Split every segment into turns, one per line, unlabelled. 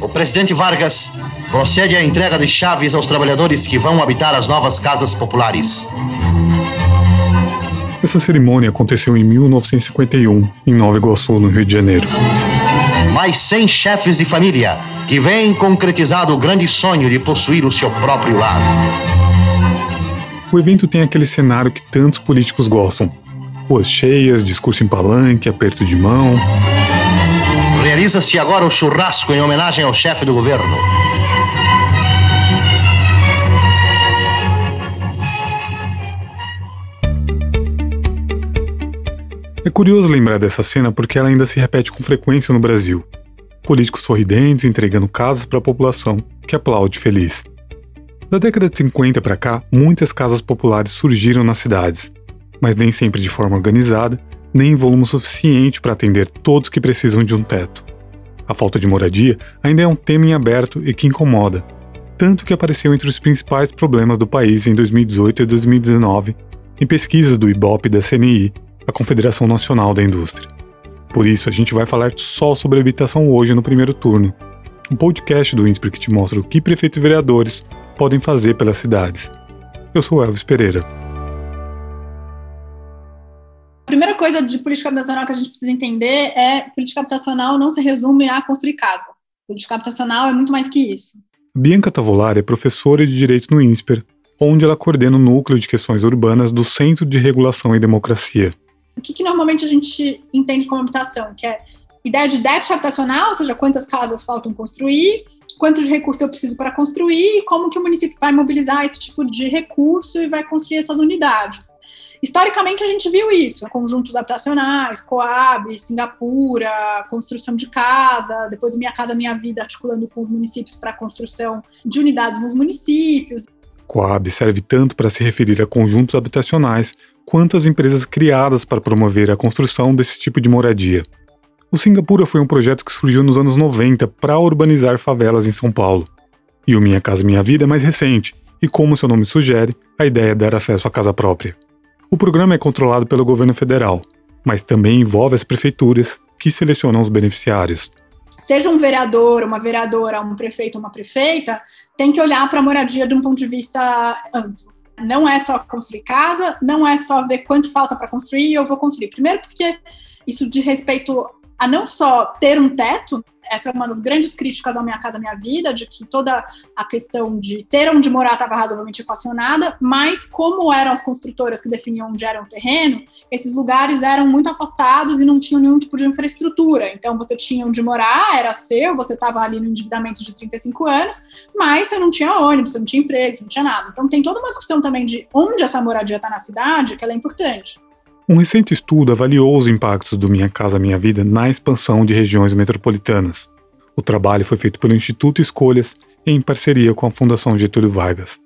O presidente Vargas procede à entrega de chaves aos trabalhadores que vão habitar as novas casas populares.
Essa cerimônia aconteceu em 1951, em Nova Iguaçu, no Rio de Janeiro.
Mais 100 chefes de família que veem concretizado o grande sonho de possuir o seu próprio lar.
O evento tem aquele cenário que tantos políticos gostam: ruas cheias, discurso em palanque, aperto de mão.
Realiza-se agora o churrasco em homenagem ao chefe do governo.
É curioso lembrar dessa cena porque ela ainda se repete com frequência no Brasil. Políticos sorridentes entregando casas para a população, que aplaude feliz. Da década de 50 para cá, muitas casas populares surgiram nas cidades, mas nem sempre de forma organizada, nem em volume suficiente para atender todos que precisam de um teto. A falta de moradia ainda é um tema em aberto e que incomoda, tanto que apareceu entre os principais problemas do país em 2018 e 2019, em pesquisas do IBOP e da CNI, a Confederação Nacional da Indústria. Por isso, a gente vai falar só sobre habitação hoje no primeiro turno. Um podcast do INSPER que te mostra o que prefeitos e vereadores podem fazer pelas cidades. Eu sou Elvis Pereira.
Coisa de política habitacional que a gente precisa entender é política habitacional não se resume a construir casa. Política habitacional é muito mais que isso.
Bianca Tavolari é professora de Direito no INSPER, onde ela coordena o núcleo de questões urbanas do Centro de Regulação e Democracia
o que, que normalmente a gente entende como habitação, que é ideia de déficit habitacional, ou seja, quantas casas faltam construir, quanto de recurso eu preciso para construir e como que o município vai mobilizar esse tipo de recurso e vai construir essas unidades. Historicamente, a gente viu isso, conjuntos habitacionais, Coab, Singapura, construção de casa, depois Minha Casa Minha Vida, articulando com os municípios para a construção de unidades nos municípios.
Coab serve tanto para se referir a conjuntos habitacionais quanto às empresas criadas para promover a construção desse tipo de moradia. O Singapura foi um projeto que surgiu nos anos 90 para urbanizar favelas em São Paulo. E o Minha Casa Minha Vida é mais recente, e como seu nome sugere, a ideia é dar acesso à casa própria. O programa é controlado pelo governo federal, mas também envolve as prefeituras, que selecionam os beneficiários.
Seja um vereador, uma vereadora, um prefeito, uma prefeita, tem que olhar para a moradia de um ponto de vista amplo. Não é só construir casa, não é só ver quanto falta para construir e eu vou construir. Primeiro, porque isso diz respeito a não só ter um teto, essa é uma das grandes críticas ao Minha Casa Minha Vida, de que toda a questão de ter onde morar estava razoavelmente equacionada, mas como eram as construtoras que definiam onde era o terreno, esses lugares eram muito afastados e não tinham nenhum tipo de infraestrutura. Então você tinha onde morar, era seu, você estava ali no endividamento de 35 anos, mas você não tinha ônibus, você não tinha emprego, você não tinha nada. Então tem toda uma discussão também de onde essa moradia está na cidade, que ela é importante.
Um recente estudo avaliou os impactos do Minha Casa Minha Vida na expansão de regiões metropolitanas. O trabalho foi feito pelo Instituto Escolhas em parceria com a Fundação Getúlio Vargas.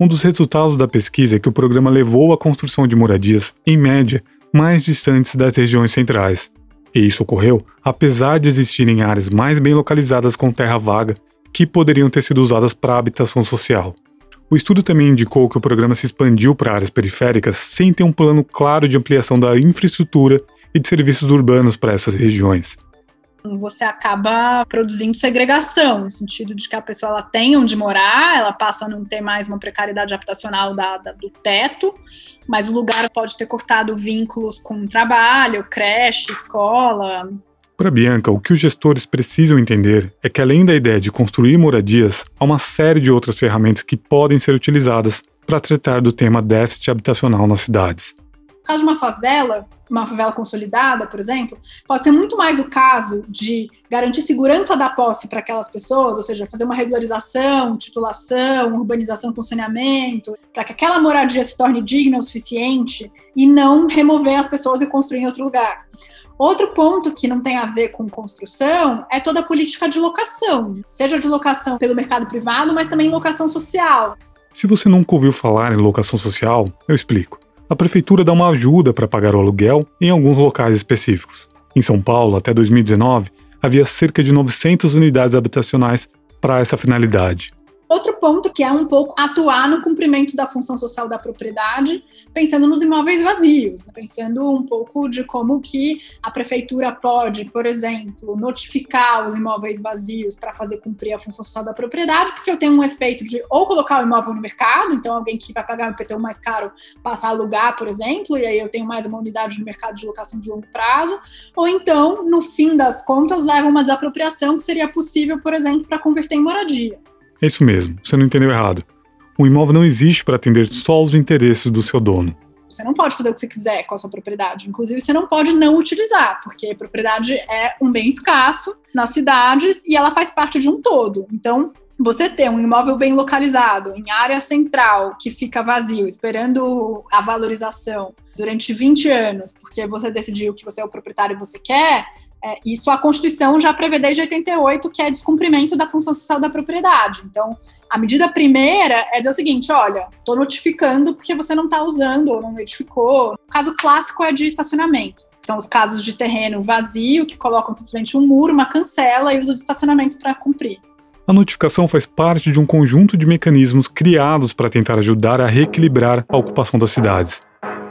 Um dos resultados da pesquisa é que o programa levou à construção de moradias, em média, mais distantes das regiões centrais. E isso ocorreu apesar de existirem áreas mais bem localizadas com terra vaga que poderiam ter sido usadas para habitação social. O estudo também indicou que o programa se expandiu para áreas periféricas sem ter um plano claro de ampliação da infraestrutura e de serviços urbanos para essas regiões.
Você acaba produzindo segregação, no sentido de que a pessoa ela tem onde morar, ela passa a não ter mais uma precariedade habitacional da, da do teto, mas o lugar pode ter cortado vínculos com trabalho, creche, escola,
para Bianca, o que os gestores precisam entender é que, além da ideia de construir moradias, há uma série de outras ferramentas que podem ser utilizadas para tratar do tema déficit habitacional nas cidades.
No caso de uma favela, uma favela consolidada, por exemplo, pode ser muito mais o caso de garantir segurança da posse para aquelas pessoas, ou seja, fazer uma regularização, titulação, urbanização com saneamento, para que aquela moradia se torne digna o suficiente e não remover as pessoas e construir em outro lugar. Outro ponto que não tem a ver com construção é toda a política de locação, seja de locação pelo mercado privado, mas também locação social.
Se você nunca ouviu falar em locação social, eu explico. A prefeitura dá uma ajuda para pagar o aluguel em alguns locais específicos. Em São Paulo, até 2019, havia cerca de 900 unidades habitacionais para essa finalidade.
Outro ponto que é um pouco atuar no cumprimento da função social da propriedade, pensando nos imóveis vazios, pensando um pouco de como que a prefeitura pode, por exemplo, notificar os imóveis vazios para fazer cumprir a função social da propriedade, porque eu tenho um efeito de ou colocar o imóvel no mercado, então alguém que vai pagar o IPTU mais caro passa a alugar, por exemplo, e aí eu tenho mais uma unidade no mercado de locação de longo prazo, ou então, no fim das contas, leva uma desapropriação que seria possível, por exemplo, para converter em moradia.
É isso mesmo, você não entendeu errado. O imóvel não existe para atender só os interesses do seu dono.
Você não pode fazer o que você quiser com a sua propriedade. Inclusive, você não pode não utilizar, porque propriedade é um bem escasso nas cidades e ela faz parte de um todo. Então, você ter um imóvel bem localizado, em área central, que fica vazio, esperando a valorização durante 20 anos, porque você decidiu que você é o proprietário e você quer, é, isso a Constituição já prevê desde 88, que é descumprimento da função social da propriedade. Então, a medida primeira é dizer o seguinte: olha, estou notificando porque você não está usando ou não notificou. O caso clássico é de estacionamento. São os casos de terreno vazio, que colocam simplesmente um muro, uma cancela e uso de estacionamento para cumprir.
A notificação faz parte de um conjunto de mecanismos criados para tentar ajudar a reequilibrar a ocupação das cidades.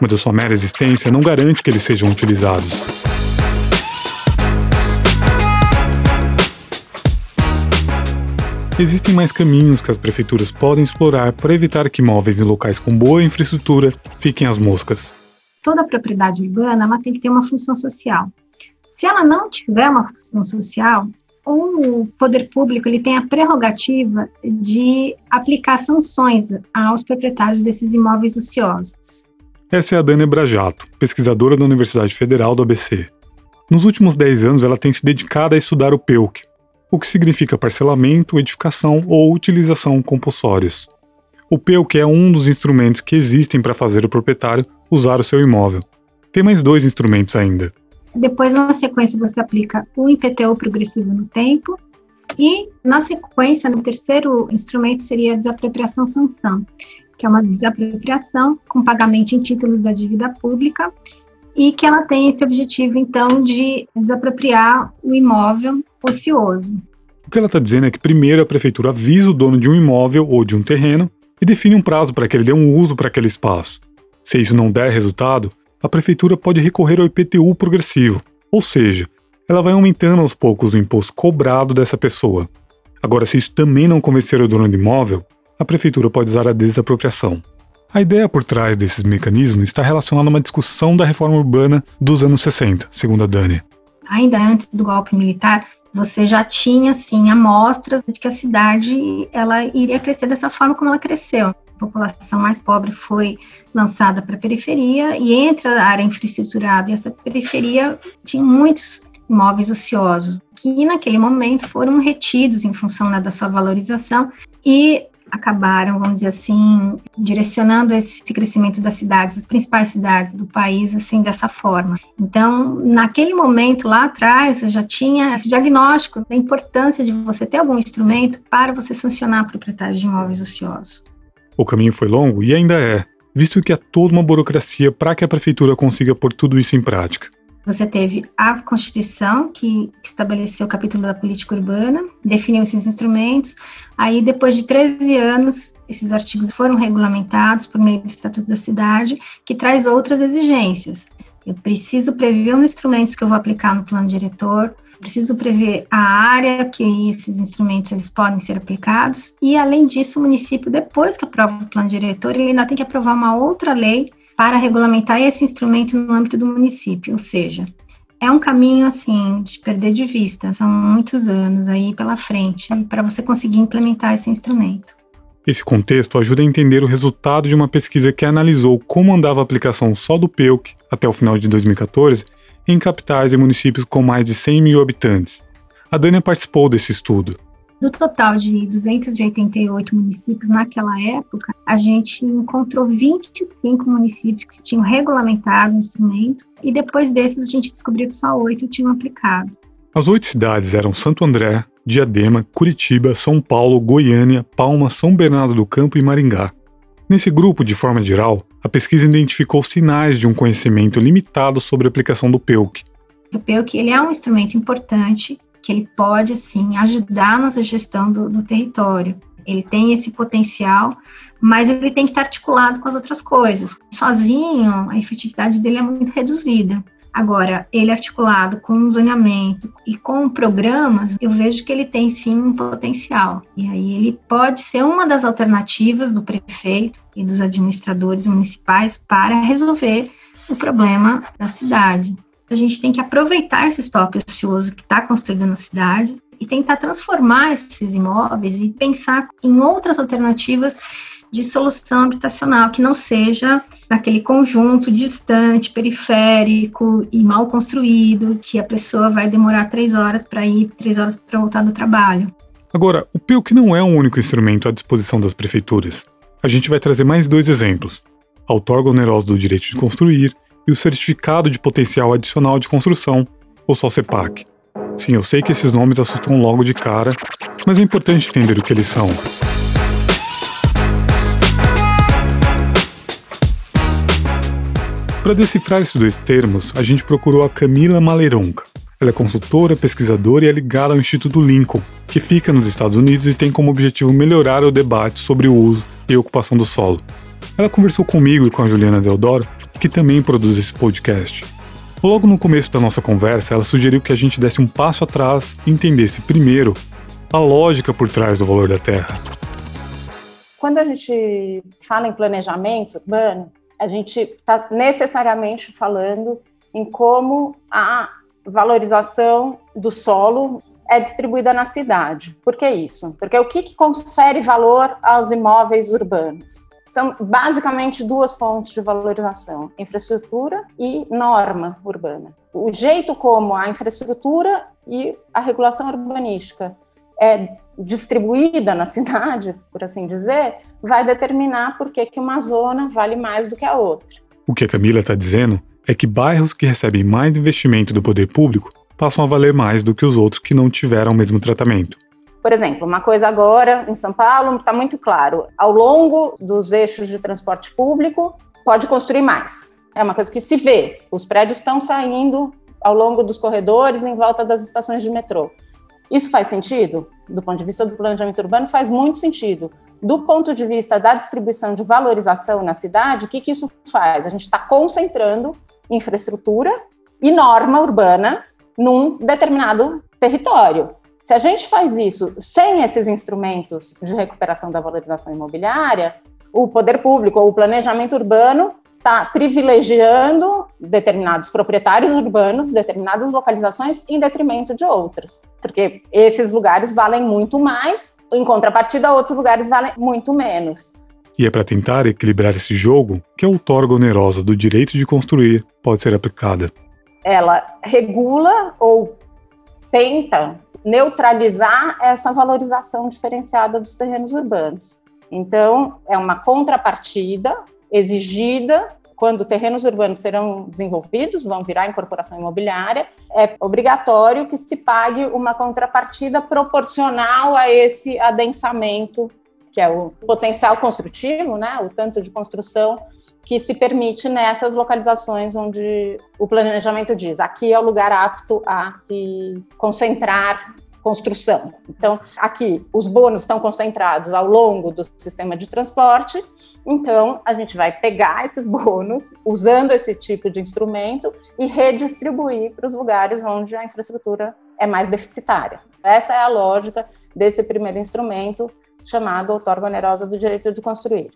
Mas a sua mera existência não garante que eles sejam utilizados. Existem mais caminhos que as prefeituras podem explorar para evitar que imóveis em locais com boa infraestrutura fiquem às moscas.
Toda propriedade urbana ela tem que ter uma função social. Se ela não tiver uma função social, o poder público ele tem a prerrogativa de aplicar sanções aos proprietários desses imóveis ociosos.
Essa é a Dani Brajato, pesquisadora da Universidade Federal do ABC. Nos últimos 10 anos, ela tem se dedicado a estudar o PEUC, o que significa parcelamento, edificação ou utilização compulsórios. O PEUC é um dos instrumentos que existem para fazer o proprietário usar o seu imóvel. Tem mais dois instrumentos ainda,
depois, na sequência, você aplica o IPTU progressivo no tempo. E, na sequência, no terceiro instrumento seria a desapropriação sanção, que é uma desapropriação com pagamento em títulos da dívida pública e que ela tem esse objetivo, então, de desapropriar o imóvel ocioso.
O que ela está dizendo é que primeiro a prefeitura avisa o dono de um imóvel ou de um terreno e define um prazo para que ele dê um uso para aquele espaço. Se isso não der resultado, a prefeitura pode recorrer ao IPTU progressivo, ou seja, ela vai aumentando aos poucos o imposto cobrado dessa pessoa. Agora, se isso também não convencer o dono do imóvel, a prefeitura pode usar a desapropriação. A ideia por trás desses mecanismos está relacionada a uma discussão da reforma urbana dos anos 60, segundo a Dani.
Ainda antes do golpe militar, você já tinha assim amostras de que a cidade ela iria crescer dessa forma como ela cresceu população mais pobre foi lançada para a periferia e entre a área infraestruturada e essa periferia tinha muitos imóveis ociosos que naquele momento foram retidos em função né, da sua valorização e acabaram, vamos dizer assim, direcionando esse crescimento das cidades, as principais cidades do país, assim, dessa forma. Então, naquele momento lá atrás, já tinha esse diagnóstico da importância de você ter algum instrumento para você sancionar proprietários de imóveis ociosos.
O caminho foi longo e ainda é, visto que há toda uma burocracia para que a prefeitura consiga pôr tudo isso em prática.
Você teve a Constituição, que estabeleceu o capítulo da política urbana, definiu esses instrumentos. Aí, depois de 13 anos, esses artigos foram regulamentados por meio do Estatuto da Cidade, que traz outras exigências. Eu preciso prever os instrumentos que eu vou aplicar no plano diretor, preciso prever a área que esses instrumentos eles podem ser aplicados. E, além disso, o município, depois que aprova o plano diretor, ele ainda tem que aprovar uma outra lei para regulamentar esse instrumento no âmbito do município, ou seja, é um caminho assim de perder de vista, são muitos anos aí pela frente para você conseguir implementar esse instrumento.
Esse contexto ajuda a entender o resultado de uma pesquisa que analisou como andava a aplicação só do PEUC até o final de 2014 em capitais e municípios com mais de 100 mil habitantes. A Dânia participou desse estudo.
Do total de 288 municípios naquela época, a gente encontrou 25 municípios que tinham regulamentado o instrumento e depois desses a gente descobriu que só oito tinham aplicado.
As oito cidades eram Santo André, Diadema, Curitiba, São Paulo, Goiânia, Palma, São Bernardo do Campo e Maringá. Nesse grupo, de forma geral, a pesquisa identificou sinais de um conhecimento limitado sobre a aplicação do PEUC.
O PEUC ele é um instrumento importante que ele pode, assim, ajudar na gestão do, do território. Ele tem esse potencial, mas ele tem que estar articulado com as outras coisas. Sozinho, a efetividade dele é muito reduzida. Agora, ele articulado com zoneamento e com programas, eu vejo que ele tem sim um potencial. E aí ele pode ser uma das alternativas do prefeito e dos administradores municipais para resolver o problema da cidade. A gente tem que aproveitar esse estoque ocioso que está construído na cidade e tentar transformar esses imóveis e pensar em outras alternativas de solução habitacional que não seja daquele conjunto distante, periférico e mal construído, que a pessoa vai demorar três horas para ir, três horas para voltar do trabalho.
Agora, o PILC não é um único instrumento à disposição das prefeituras. A gente vai trazer mais dois exemplos: a outorga onerosa do direito de construir e o certificado de potencial adicional de construção, ou só CEPAC. Sim, eu sei que esses nomes assustam logo de cara, mas é importante entender o que eles são. Para decifrar esses dois termos, a gente procurou a Camila Maleronca. Ela é consultora, pesquisadora e é ligada ao Instituto Lincoln, que fica nos Estados Unidos e tem como objetivo melhorar o debate sobre o uso e ocupação do solo. Ela conversou comigo e com a Juliana Deodoro, que também produz esse podcast. Logo no começo da nossa conversa, ela sugeriu que a gente desse um passo atrás e entendesse primeiro a lógica por trás do valor da terra.
Quando a gente fala em planejamento urbano, a gente está necessariamente falando em como a valorização do solo é distribuída na cidade. Por que isso? Porque o que, que confere valor aos imóveis urbanos? São basicamente duas fontes de valorização: infraestrutura e norma urbana. O jeito como a infraestrutura e a regulação urbanística é distribuída na cidade, por assim dizer, vai determinar por que, que uma zona vale mais do que a outra.
O que a Camila está dizendo é que bairros que recebem mais investimento do poder público passam a valer mais do que os outros que não tiveram o mesmo tratamento.
Por exemplo, uma coisa agora em São Paulo está muito claro: ao longo dos eixos de transporte público, pode construir mais. É uma coisa que se vê. Os prédios estão saindo ao longo dos corredores em volta das estações de metrô. Isso faz sentido? Do ponto de vista do planejamento urbano, faz muito sentido. Do ponto de vista da distribuição de valorização na cidade, o que, que isso faz? A gente está concentrando infraestrutura e norma urbana num determinado território. Se a gente faz isso sem esses instrumentos de recuperação da valorização imobiliária, o poder público ou o planejamento urbano está privilegiando determinados proprietários urbanos, determinadas localizações, em detrimento de outras. Porque esses lugares valem muito mais, em contrapartida, outros lugares valem muito menos.
E é para tentar equilibrar esse jogo que a outorga onerosa do direito de construir pode ser aplicada.
Ela regula ou tenta neutralizar essa valorização diferenciada dos terrenos urbanos. Então, é uma contrapartida exigida quando terrenos urbanos serão desenvolvidos, vão virar incorporação imobiliária, é obrigatório que se pague uma contrapartida proporcional a esse adensamento, que é o potencial construtivo, né, o tanto de construção que se permite nessas localizações onde o planejamento diz aqui é o lugar apto a se concentrar construção. Então, aqui, os bônus estão concentrados ao longo do sistema de transporte, então a gente vai pegar esses bônus, usando esse tipo de instrumento, e redistribuir para os lugares onde a infraestrutura é mais deficitária. Essa é a lógica desse primeiro instrumento, chamado outorga onerosa do direito de construir.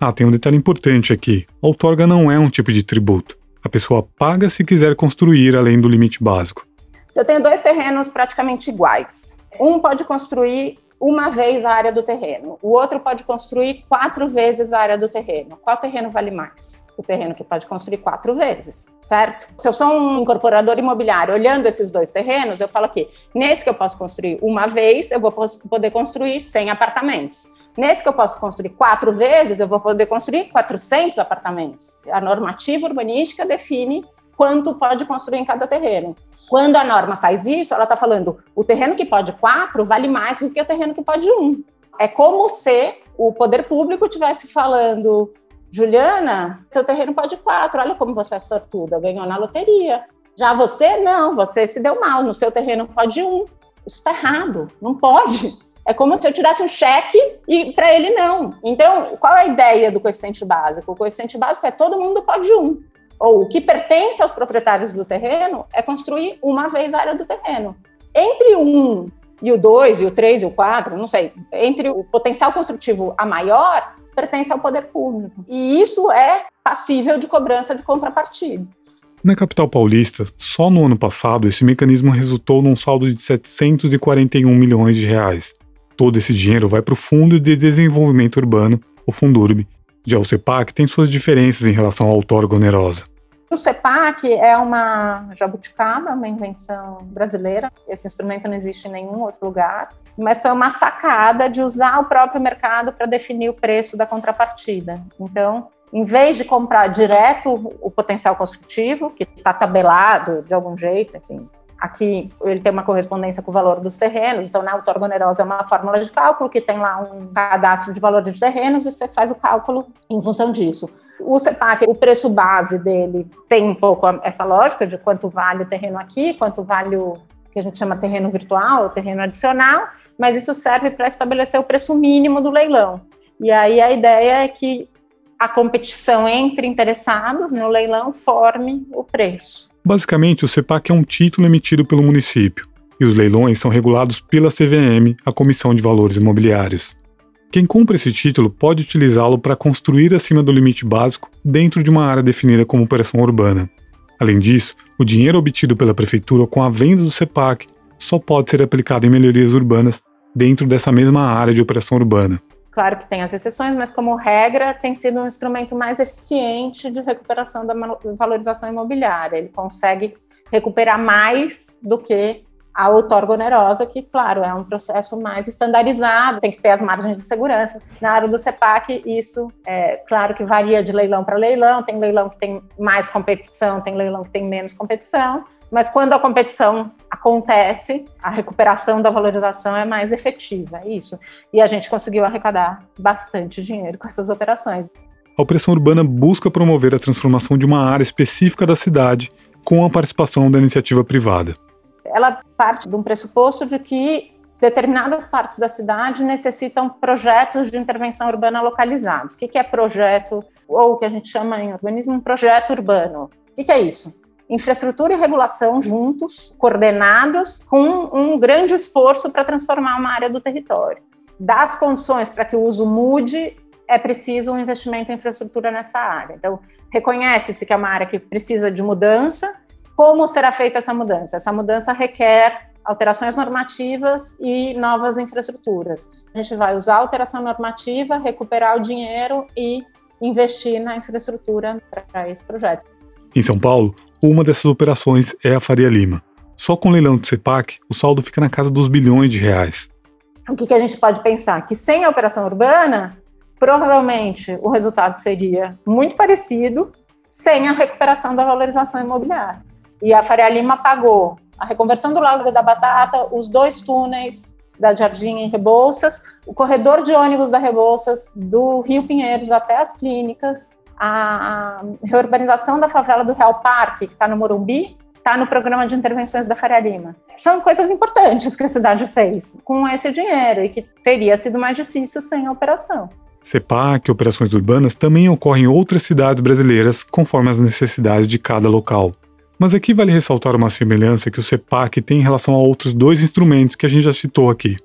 Ah, tem um detalhe importante aqui. Outorga não é um tipo de tributo. A pessoa paga se quiser construir além do limite básico.
Se eu tenho dois terrenos praticamente iguais, um pode construir uma vez a área do terreno, o outro pode construir quatro vezes a área do terreno. Qual terreno vale mais? O terreno que pode construir quatro vezes, certo? Se eu sou um incorporador imobiliário olhando esses dois terrenos, eu falo aqui, nesse que eu posso construir uma vez, eu vou poder construir 100 apartamentos. Nesse que eu posso construir quatro vezes, eu vou poder construir 400 apartamentos. A normativa urbanística define quanto pode construir em cada terreno. Quando a norma faz isso, ela está falando o terreno que pode quatro vale mais do que o terreno que pode um. É como se o poder público estivesse falando, Juliana, seu terreno pode quatro, olha como você é sortuda, ganhou na loteria. Já você, não, você se deu mal, no seu terreno pode um. Isso está errado, não pode. É como se eu tirasse um cheque e para ele não. Então, qual é a ideia do coeficiente básico? O coeficiente básico é todo mundo pode um. Ou o que pertence aos proprietários do terreno é construir uma vez a área do terreno. Entre um e o dois, e o três, e o quatro, não sei, entre o potencial construtivo a maior, pertence ao poder público. E isso é passível de cobrança de contrapartida.
Na capital paulista, só no ano passado, esse mecanismo resultou num saldo de 741 milhões de reais. Todo esse dinheiro vai para o Fundo de Desenvolvimento Urbano, o Fundurb. Já o CEPAC tem suas diferenças em relação à outorga onerosa.
O CEPAC é uma jabuticaba, uma invenção brasileira. Esse instrumento não existe em nenhum outro lugar, mas foi uma sacada de usar o próprio mercado para definir o preço da contrapartida. Então, em vez de comprar direto o potencial construtivo, que está tabelado de algum jeito, enfim, aqui ele tem uma correspondência com o valor dos terrenos, então na outorga onerosa é uma fórmula de cálculo que tem lá um cadastro de valor de terrenos e você faz o cálculo em função disso. O CEPAC, o preço base dele tem um pouco essa lógica de quanto vale o terreno aqui, quanto vale o que a gente chama terreno virtual, terreno adicional, mas isso serve para estabelecer o preço mínimo do leilão. E aí a ideia é que a competição entre interessados no leilão forme o preço.
Basicamente, o CEPAC é um título emitido pelo município, e os leilões são regulados pela CVM, a Comissão de Valores Imobiliários. Quem compra esse título pode utilizá-lo para construir acima do limite básico dentro de uma área definida como operação urbana. Além disso, o dinheiro obtido pela prefeitura com a venda do CEPAC só pode ser aplicado em melhorias urbanas dentro dessa mesma área de operação urbana.
Claro que tem as exceções, mas como regra tem sido um instrumento mais eficiente de recuperação da valorização imobiliária. Ele consegue recuperar mais do que a outorga onerosa, que, claro, é um processo mais estandarizado, tem que ter as margens de segurança. Na área do CEPAC, isso, é claro que varia de leilão para leilão, tem leilão que tem mais competição, tem leilão que tem menos competição, mas quando a competição acontece, a recuperação da valorização é mais efetiva, é isso. E a gente conseguiu arrecadar bastante dinheiro com essas operações.
A Operação Urbana busca promover a transformação de uma área específica da cidade com a participação da iniciativa privada
ela parte de um pressuposto de que determinadas partes da cidade necessitam projetos de intervenção urbana localizados. O que é projeto, ou o que a gente chama em urbanismo um projeto urbano? O que é isso? Infraestrutura e regulação juntos, coordenados, com um grande esforço para transformar uma área do território. Das condições para que o uso mude, é preciso um investimento em infraestrutura nessa área. Então, reconhece-se que é uma área que precisa de mudança, como será feita essa mudança? Essa mudança requer alterações normativas e novas infraestruturas. A gente vai usar a alteração normativa, recuperar o dinheiro e investir na infraestrutura para esse projeto.
Em São Paulo, uma dessas operações é a Faria Lima. Só com o leilão do CEPAC, o saldo fica na casa dos bilhões de reais.
O que, que a gente pode pensar? Que sem a operação urbana, provavelmente o resultado seria muito parecido sem a recuperação da valorização imobiliária. E a Faria Lima pagou a reconversão do Lago da Batata, os dois túneis, Cidade Jardim em Rebouças, o corredor de ônibus da Rebouças, do Rio Pinheiros até as clínicas, a reurbanização da favela do Real Parque, que está no Morumbi, está no programa de intervenções da Faria Lima. São coisas importantes que a cidade fez com esse dinheiro e que teria sido mais difícil sem a operação.
CEPAC e operações urbanas também ocorrem em outras cidades brasileiras conforme as necessidades de cada local. Mas aqui vale ressaltar uma semelhança que o CEPAC tem em relação a outros dois instrumentos que a gente já citou aqui,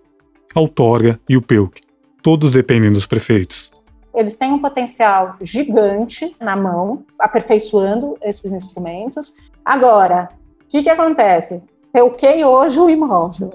a outorga e o PEUC. Todos dependem dos prefeitos.
Eles têm um potencial gigante na mão, aperfeiçoando esses instrumentos. Agora, o que, que acontece? Peuquei hoje o imóvel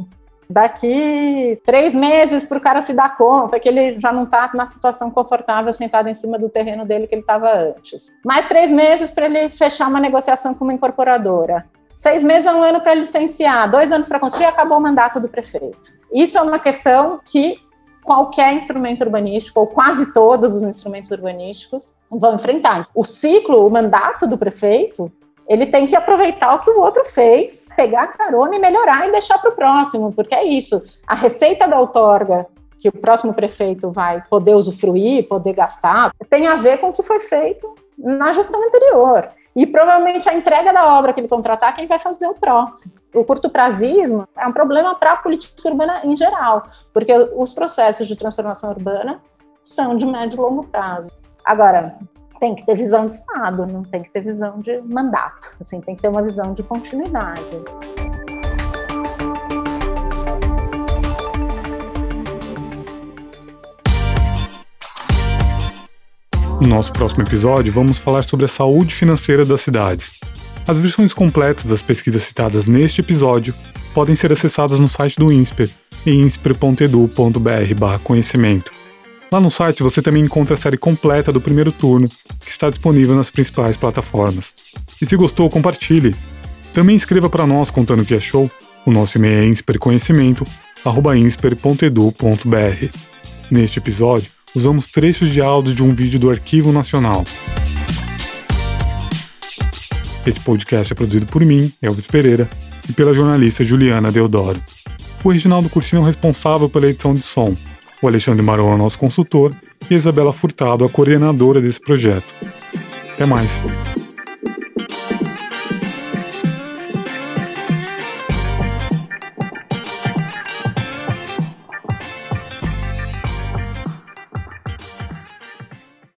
daqui três meses para o cara se dar conta que ele já não está na situação confortável sentado em cima do terreno dele que ele estava antes. Mais três meses para ele fechar uma negociação com uma incorporadora. Seis meses a um ano para licenciar, dois anos para construir, acabou o mandato do prefeito. Isso é uma questão que qualquer instrumento urbanístico, ou quase todos os instrumentos urbanísticos, vão enfrentar. O ciclo, o mandato do prefeito, ele tem que aproveitar o que o outro fez, pegar a carona e melhorar e deixar para o próximo, porque é isso. A receita da outorga que o próximo prefeito vai poder usufruir, poder gastar, tem a ver com o que foi feito na gestão anterior. E provavelmente a entrega da obra que ele contratar, quem vai fazer o próximo. O curto prazismo é um problema para a política urbana em geral, porque os processos de transformação urbana são de médio e longo prazo. Agora, tem que ter visão de Estado, não tem que ter visão de mandato, assim, tem que ter uma visão de continuidade.
No nosso próximo episódio, vamos falar sobre a saúde financeira das cidades. As versões completas das pesquisas citadas neste episódio podem ser acessadas no site do INSPER, em insper.edu.br/conhecimento. Lá no site você também encontra a série completa do primeiro turno, que está disponível nas principais plataformas. E se gostou, compartilhe. Também escreva para nós contando o que achou. O nosso e-mail é insperconhecimento@insper.edu.br. Neste episódio, usamos trechos de áudio de um vídeo do Arquivo Nacional. Este podcast é produzido por mim, Elvis Pereira, e pela jornalista Juliana Deodoro. O Reginaldo Cursino é responsável pela edição de som, o Alexandre Marão o nosso consultor e a Isabela Furtado a coordenadora desse projeto. Até mais!